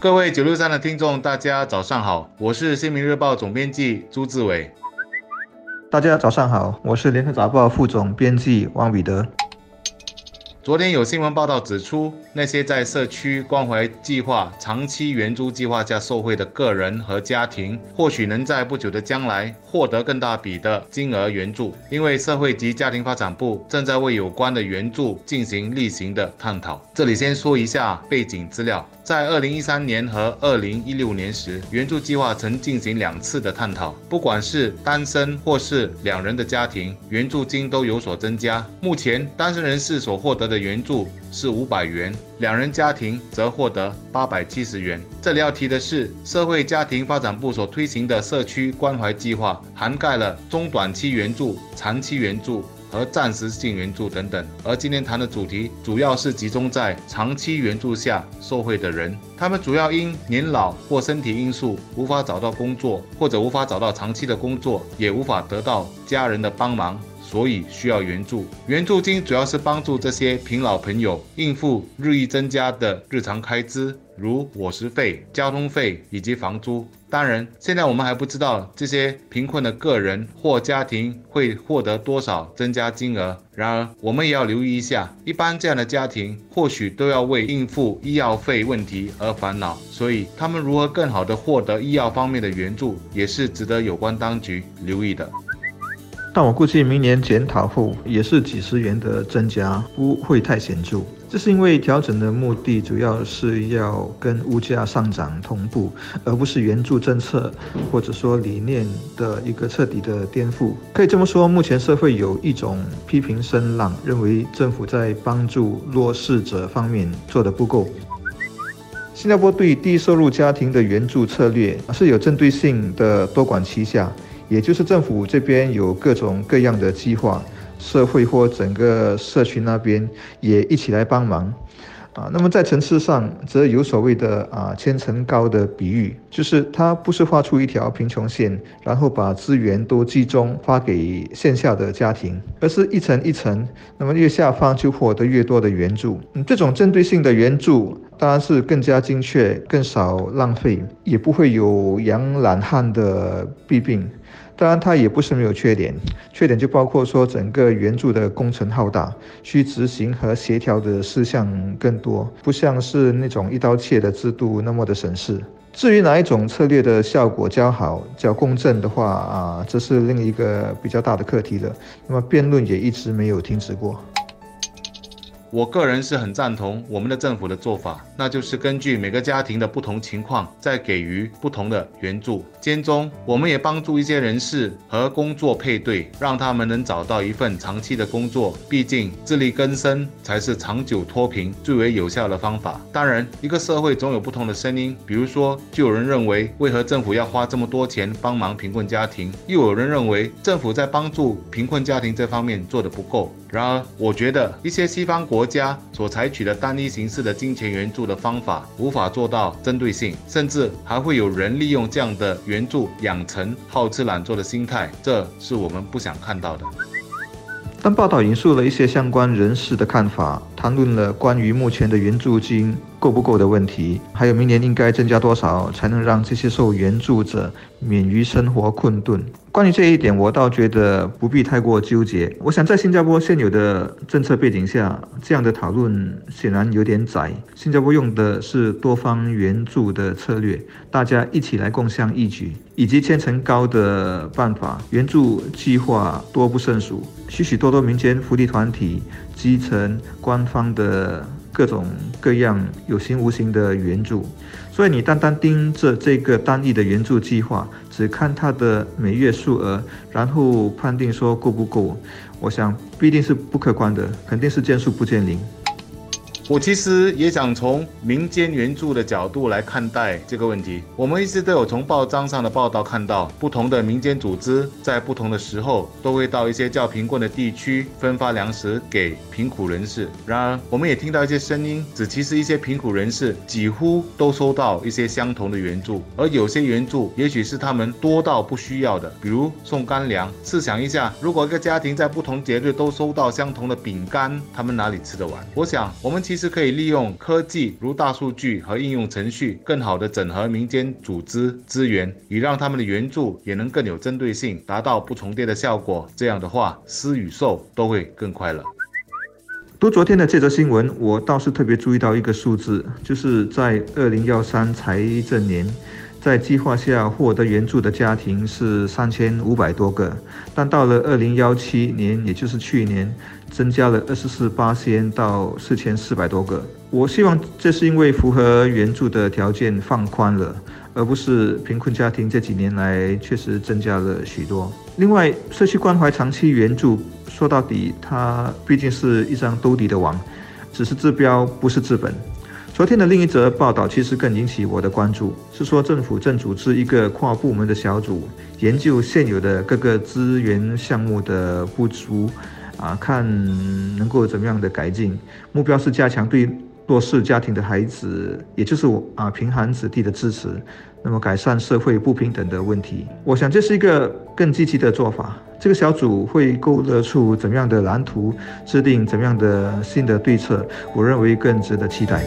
各位九六三的听众，大家早上好，我是新民日报总编辑朱志伟。大家早上好，我是联合早报副总编辑汪彼得。昨天有新闻报道指出，那些在社区关怀计划长期援助计划下受惠的个人和家庭，或许能在不久的将来获得更大笔的金额援助，因为社会及家庭发展部正在为有关的援助进行例行的探讨。这里先说一下背景资料。在二零一三年和二零一六年时，援助计划曾进行两次的探讨。不管是单身或是两人的家庭，援助金都有所增加。目前，单身人士所获得的援助是五百元，两人家庭则获得八百七十元。这里要提的是，社会家庭发展部所推行的社区关怀计划，涵盖了中短期援助、长期援助。和暂时性援助等等，而今天谈的主题主要是集中在长期援助下受惠的人，他们主要因年老或身体因素无法找到工作，或者无法找到长期的工作，也无法得到家人的帮忙。所以需要援助，援助金主要是帮助这些贫老朋友应付日益增加的日常开支，如伙食费、交通费以及房租。当然，现在我们还不知道这些贫困的个人或家庭会获得多少增加金额。然而，我们也要留意一下，一般这样的家庭或许都要为应付医药费问题而烦恼，所以他们如何更好地获得医药方面的援助，也是值得有关当局留意的。但我估计明年检讨后也是几十元的增加，不会太显著。这是因为调整的目的主要是要跟物价上涨同步，而不是援助政策或者说理念的一个彻底的颠覆。可以这么说，目前社会有一种批评声浪，认为政府在帮助弱势者方面做得不够。新加坡对低收入家庭的援助策略是有针对性的多管齐下。也就是政府这边有各种各样的计划，社会或整个社区那边也一起来帮忙，啊，那么在层次上则有所谓的啊千层糕的比喻，就是它不是画出一条贫穷线，然后把资源都集中发给线下的家庭，而是一层一层，那么越下方就获得越多的援助。嗯这种针对性的援助当然是更加精确、更少浪费，也不会有养懒汉的弊病。当然，它也不是没有缺点，缺点就包括说整个援助的工程浩大，需执行和协调的事项更多，不像是那种一刀切的制度那么的省事。至于哪一种策略的效果较好、较公正的话啊，这是另一个比较大的课题了。那么辩论也一直没有停止过。我个人是很赞同我们的政府的做法，那就是根据每个家庭的不同情况，再给予不同的援助。间中，我们也帮助一些人士和工作配对，让他们能找到一份长期的工作。毕竟，自力更生才是长久脱贫最为有效的方法。当然，一个社会总有不同的声音，比如说，就有人认为，为何政府要花这么多钱帮忙贫困家庭？又有人认为，政府在帮助贫困家庭这方面做得不够。然而，我觉得一些西方国家所采取的单一形式的金钱援助的方法，无法做到针对性，甚至还会有人利用这样的援助养成好吃懒做的心态，这是我们不想看到的。但报道引述了一些相关人士的看法，谈论了关于目前的援助金够不够的问题，还有明年应该增加多少，才能让这些受援助者免于生活困顿。关于这一点，我倒觉得不必太过纠结。我想，在新加坡现有的政策背景下，这样的讨论显然有点窄。新加坡用的是多方援助的策略，大家一起来共襄义举，以及千层糕的办法，援助计划多不胜数，许许多多民间福利团体、基层官方的。各种各样有形无形的援助，所以你单单盯着这个单一的援助计划，只看它的每月数额，然后判定说够不够，我想必定是不客观的，肯定是见数不见零。我其实也想从民间援助的角度来看待这个问题。我们一直都有从报章上的报道看到，不同的民间组织在不同的时候都会到一些较贫困的地区分发粮食给贫苦人士。然而，我们也听到一些声音，指其实一些贫苦人士几乎都收到一些相同的援助，而有些援助也许是他们多到不需要的，比如送干粮。试想一下，如果一个家庭在不同节日都收到相同的饼干，他们哪里吃得完？我想，我们其实。是可以利用科技，如大数据和应用程序，更好的整合民间组织资源，以让他们的援助也能更有针对性，达到不重叠的效果。这样的话，施与受都会更快乐。读昨天的这则新闻，我倒是特别注意到一个数字，就是在二零幺三财政年。在计划下获得援助的家庭是三千五百多个，但到了二零幺七年，也就是去年，增加了二十四八千到四千四百多个。我希望这是因为符合援助的条件放宽了，而不是贫困家庭这几年来确实增加了许多。另外，社区关怀长期援助说到底，它毕竟是一张兜底的网，只是治标不是治本。昨天的另一则报道其实更引起我的关注，是说政府正组织一个跨部门的小组，研究现有的各个资源项目的不足，啊，看能够怎么样的改进。目标是加强对弱势家庭的孩子，也就是我啊贫寒子弟的支持，那么改善社会不平等的问题。我想这是一个更积极的做法。这个小组会勾勒出怎么样的蓝图，制定怎么样的新的对策，我认为更值得期待。